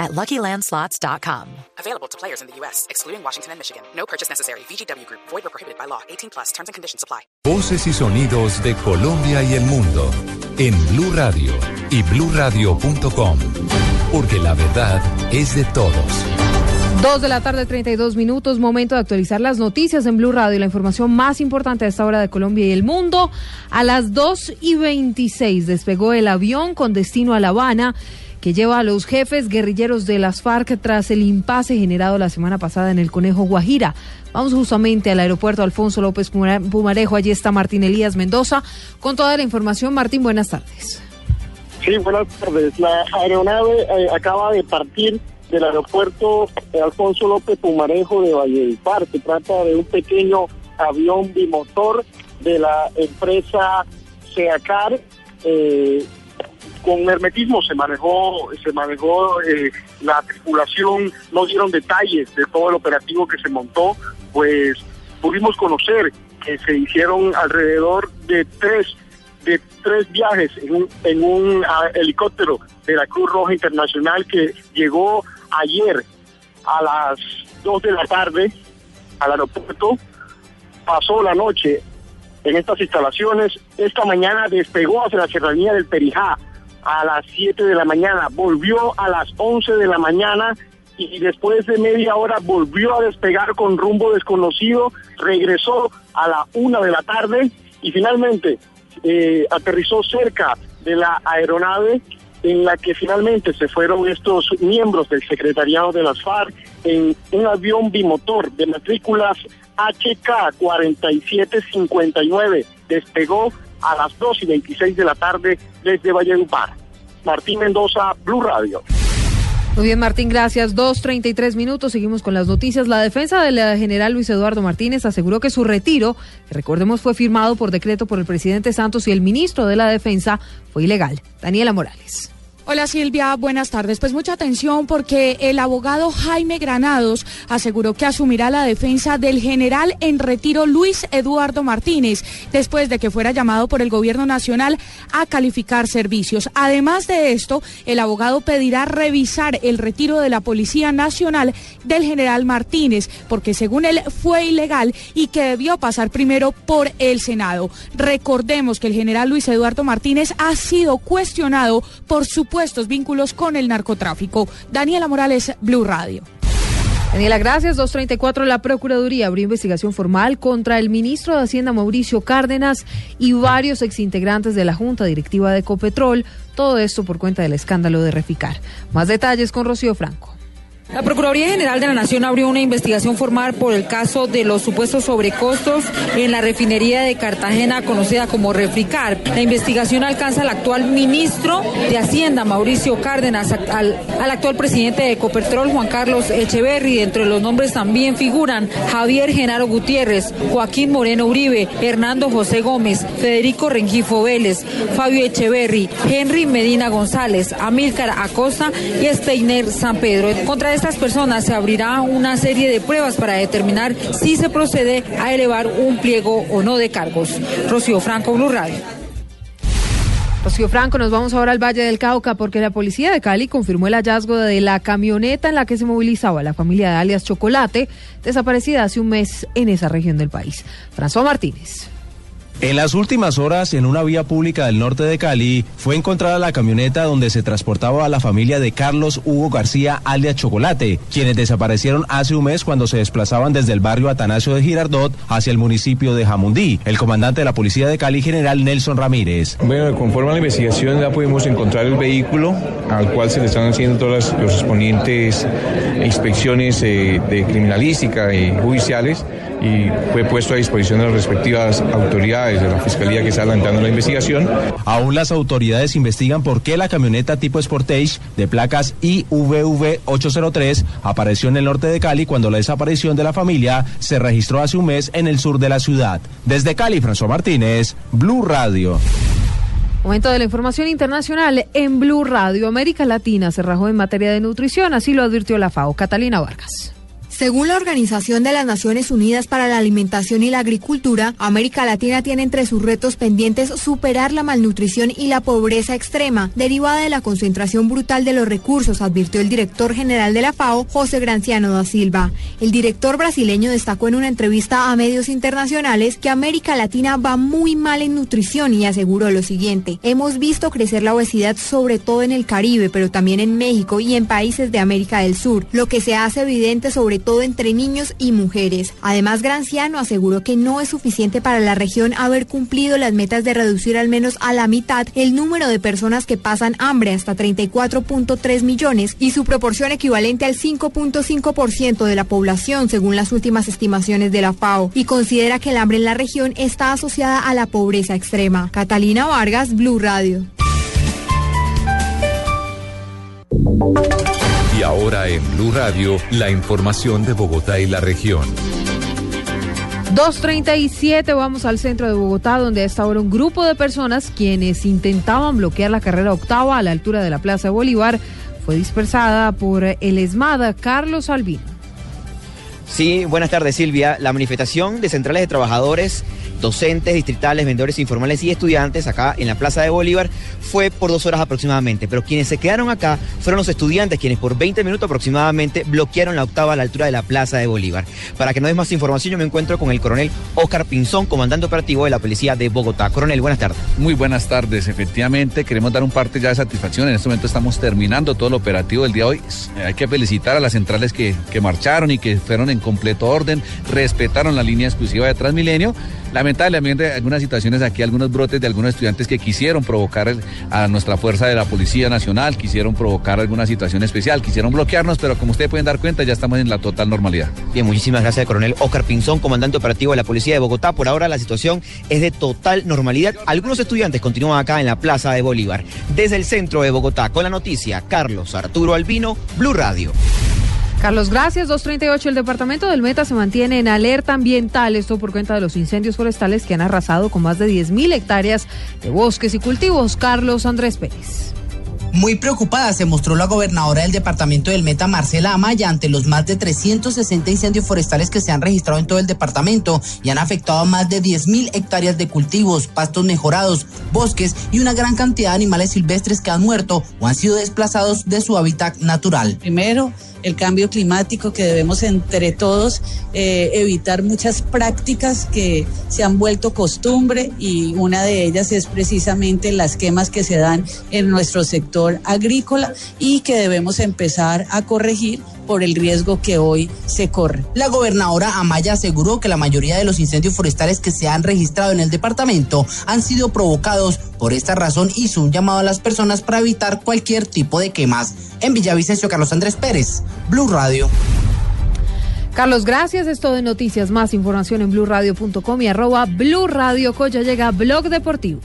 at LuckyLandSlots.com. Available to players in the U.S., excluding Washington and Michigan. No purchase necessary. VGW Group. Void or prohibited by law. 18 plus. Terms and conditions apply. Voces y sonidos de Colombia y el mundo en Blue Radio y BlueRadio.com. Porque la verdad es de todos. Dos de la tarde, 32 minutos, momento de actualizar las noticias en Blue Radio la información más importante a esta hora de Colombia y el mundo. A las 2 y 26 despegó el avión con destino a La Habana que lleva a los jefes guerrilleros de las FARC tras el impasse generado la semana pasada en el Conejo Guajira. Vamos justamente al aeropuerto Alfonso López Pumarejo. Allí está Martín Elías Mendoza con toda la información. Martín, buenas tardes. Sí, buenas tardes. La aeronave eh, acaba de partir del aeropuerto Alfonso López Pumarejo de Valledupar. Se trata de un pequeño avión bimotor de la empresa SEACAR. Eh, con hermetismo se manejó, se manejó eh, la tripulación, no dieron detalles de todo el operativo que se montó, pues pudimos conocer que se hicieron alrededor de tres de tres viajes en un, en un ah, helicóptero de la Cruz Roja Internacional que llegó ayer a las dos de la tarde al aeropuerto, pasó la noche en estas instalaciones, esta mañana despegó hacia la serranía del Perijá, a las 7 de la mañana, volvió a las 11 de la mañana y después de media hora volvió a despegar con rumbo desconocido, regresó a la 1 de la tarde y finalmente eh, aterrizó cerca de la aeronave en la que finalmente se fueron estos miembros del secretariado de las FARC en un avión bimotor de matrículas HK 4759. Despegó a las 2 y 26 de la tarde desde Valledupar. Martín Mendoza, Blue Radio. Muy bien, Martín, gracias. 2.33 minutos, seguimos con las noticias. La defensa del general Luis Eduardo Martínez aseguró que su retiro, que recordemos fue firmado por decreto por el presidente Santos y el ministro de la Defensa, fue ilegal. Daniela Morales. Hola Silvia, buenas tardes. Pues mucha atención porque el abogado Jaime Granados aseguró que asumirá la defensa del general en retiro Luis Eduardo Martínez después de que fuera llamado por el gobierno nacional a calificar servicios. Además de esto, el abogado pedirá revisar el retiro de la Policía Nacional del general Martínez porque según él fue ilegal y que debió pasar primero por el Senado. Recordemos que el general Luis Eduardo Martínez ha sido cuestionado por su estos vínculos con el narcotráfico. Daniela Morales, Blue Radio. Daniela, gracias. 234. La Procuraduría abrió investigación formal contra el ministro de Hacienda Mauricio Cárdenas y varios exintegrantes de la Junta Directiva de Copetrol. Todo esto por cuenta del escándalo de Reficar. Más detalles con Rocío Franco. La Procuraduría General de la Nación abrió una investigación formal por el caso de los supuestos sobrecostos en la refinería de Cartagena conocida como Refricar. La investigación alcanza al actual ministro de Hacienda, Mauricio Cárdenas, al, actual presidente de Ecopetrol, Juan Carlos Echeverry. Entre los nombres también figuran Javier Genaro Gutiérrez, Joaquín Moreno Uribe, Hernando José Gómez, Federico Rengifo Vélez, Fabio Echeverry, Henry Medina González, Amílcar Acosta y Steiner San Pedro. Contra estas personas se abrirá una serie de pruebas para determinar si se procede a elevar un pliego o no de cargos. Rocío Franco, Blue Radio. Rocío Franco, nos vamos ahora al Valle del Cauca porque la policía de Cali confirmó el hallazgo de la camioneta en la que se movilizaba la familia de alias Chocolate, desaparecida hace un mes en esa región del país. François Martínez. En las últimas horas, en una vía pública del norte de Cali, fue encontrada la camioneta donde se transportaba a la familia de Carlos Hugo García, alias Chocolate, quienes desaparecieron hace un mes cuando se desplazaban desde el barrio Atanasio de Girardot hacia el municipio de Jamundí. El comandante de la policía de Cali, general Nelson Ramírez. Bueno, conforme a la investigación ya pudimos encontrar el vehículo al cual se le están haciendo todos los exponientes inspecciones eh, de criminalística y judiciales y fue puesto a disposición de las respectivas autoridades de la Fiscalía que está adelantando la investigación. Aún las autoridades investigan por qué la camioneta tipo Sportage de placas IVV 803 apareció en el norte de Cali cuando la desaparición de la familia se registró hace un mes en el sur de la ciudad. Desde Cali, François Martínez, Blue Radio. Momento de la información internacional en Blue Radio. América Latina se rajó en materia de nutrición, así lo advirtió la FAO. Catalina Vargas. Según la Organización de las Naciones Unidas para la Alimentación y la Agricultura, América Latina tiene entre sus retos pendientes superar la malnutrición y la pobreza extrema, derivada de la concentración brutal de los recursos, advirtió el director general de la FAO, José Granciano da Silva. El director brasileño destacó en una entrevista a medios internacionales que América Latina va muy mal en nutrición y aseguró lo siguiente, hemos visto crecer la obesidad sobre todo en el Caribe, pero también en México y en países de América del Sur, lo que se hace evidente sobre todo entre niños y mujeres. Además, Granciano aseguró que no es suficiente para la región haber cumplido las metas de reducir al menos a la mitad el número de personas que pasan hambre hasta 34.3 millones y su proporción equivalente al 5.5% de la población según las últimas estimaciones de la FAO y considera que el hambre en la región está asociada a la pobreza extrema. Catalina Vargas, Blue Radio. Y ahora en Blue Radio, la información de Bogotá y la región. 2.37, vamos al centro de Bogotá, donde está ahora un grupo de personas quienes intentaban bloquear la carrera octava a la altura de la Plaza Bolívar fue dispersada por el ESMADA Carlos Albino. Sí, buenas tardes Silvia. La manifestación de centrales de trabajadores docentes, distritales, vendedores informales y estudiantes acá en la Plaza de Bolívar fue por dos horas aproximadamente. Pero quienes se quedaron acá fueron los estudiantes quienes por 20 minutos aproximadamente bloquearon la octava a la altura de la Plaza de Bolívar. Para que no des más información, yo me encuentro con el coronel Oscar Pinzón, comandante operativo de la Policía de Bogotá. Coronel, buenas tardes. Muy buenas tardes. Efectivamente, queremos dar un parte ya de satisfacción. En este momento estamos terminando todo el operativo del día de hoy. Hay que felicitar a las centrales que, que marcharon y que fueron en completo orden, respetaron la línea exclusiva de Transmilenio Lamentablemente, algunas situaciones aquí, algunos brotes de algunos estudiantes que quisieron provocar a nuestra fuerza de la Policía Nacional, quisieron provocar alguna situación especial, quisieron bloquearnos, pero como ustedes pueden dar cuenta, ya estamos en la total normalidad. Bien, muchísimas gracias, coronel Oscar Pinzón, comandante operativo de la Policía de Bogotá. Por ahora la situación es de total normalidad. Algunos estudiantes continúan acá en la Plaza de Bolívar. Desde el centro de Bogotá, con la noticia, Carlos Arturo Albino, Blue Radio. Carlos, gracias. 238. El departamento del Meta se mantiene en alerta ambiental. Esto por cuenta de los incendios forestales que han arrasado con más de 10.000 hectáreas de bosques y cultivos. Carlos Andrés Pérez. Muy preocupada se mostró la gobernadora del departamento del Meta, Marcela Amaya, ante los más de 360 incendios forestales que se han registrado en todo el departamento y han afectado a más de 10.000 hectáreas de cultivos, pastos mejorados, bosques y una gran cantidad de animales silvestres que han muerto o han sido desplazados de su hábitat natural. Primero, el cambio climático, que debemos entre todos eh, evitar muchas prácticas que se han vuelto costumbre y una de ellas es precisamente las quemas que se dan en nuestro sector agrícola y que debemos empezar a corregir por el riesgo que hoy se corre. La gobernadora Amaya aseguró que la mayoría de los incendios forestales que se han registrado en el departamento han sido provocados. Por esta razón hizo un llamado a las personas para evitar cualquier tipo de quemas. En Villavicencio, Carlos Andrés Pérez, Blue Radio. Carlos, gracias. Es todo de noticias. Más información en blurradio.com y arroba Blue Radio Coya llega Blog Deportivo.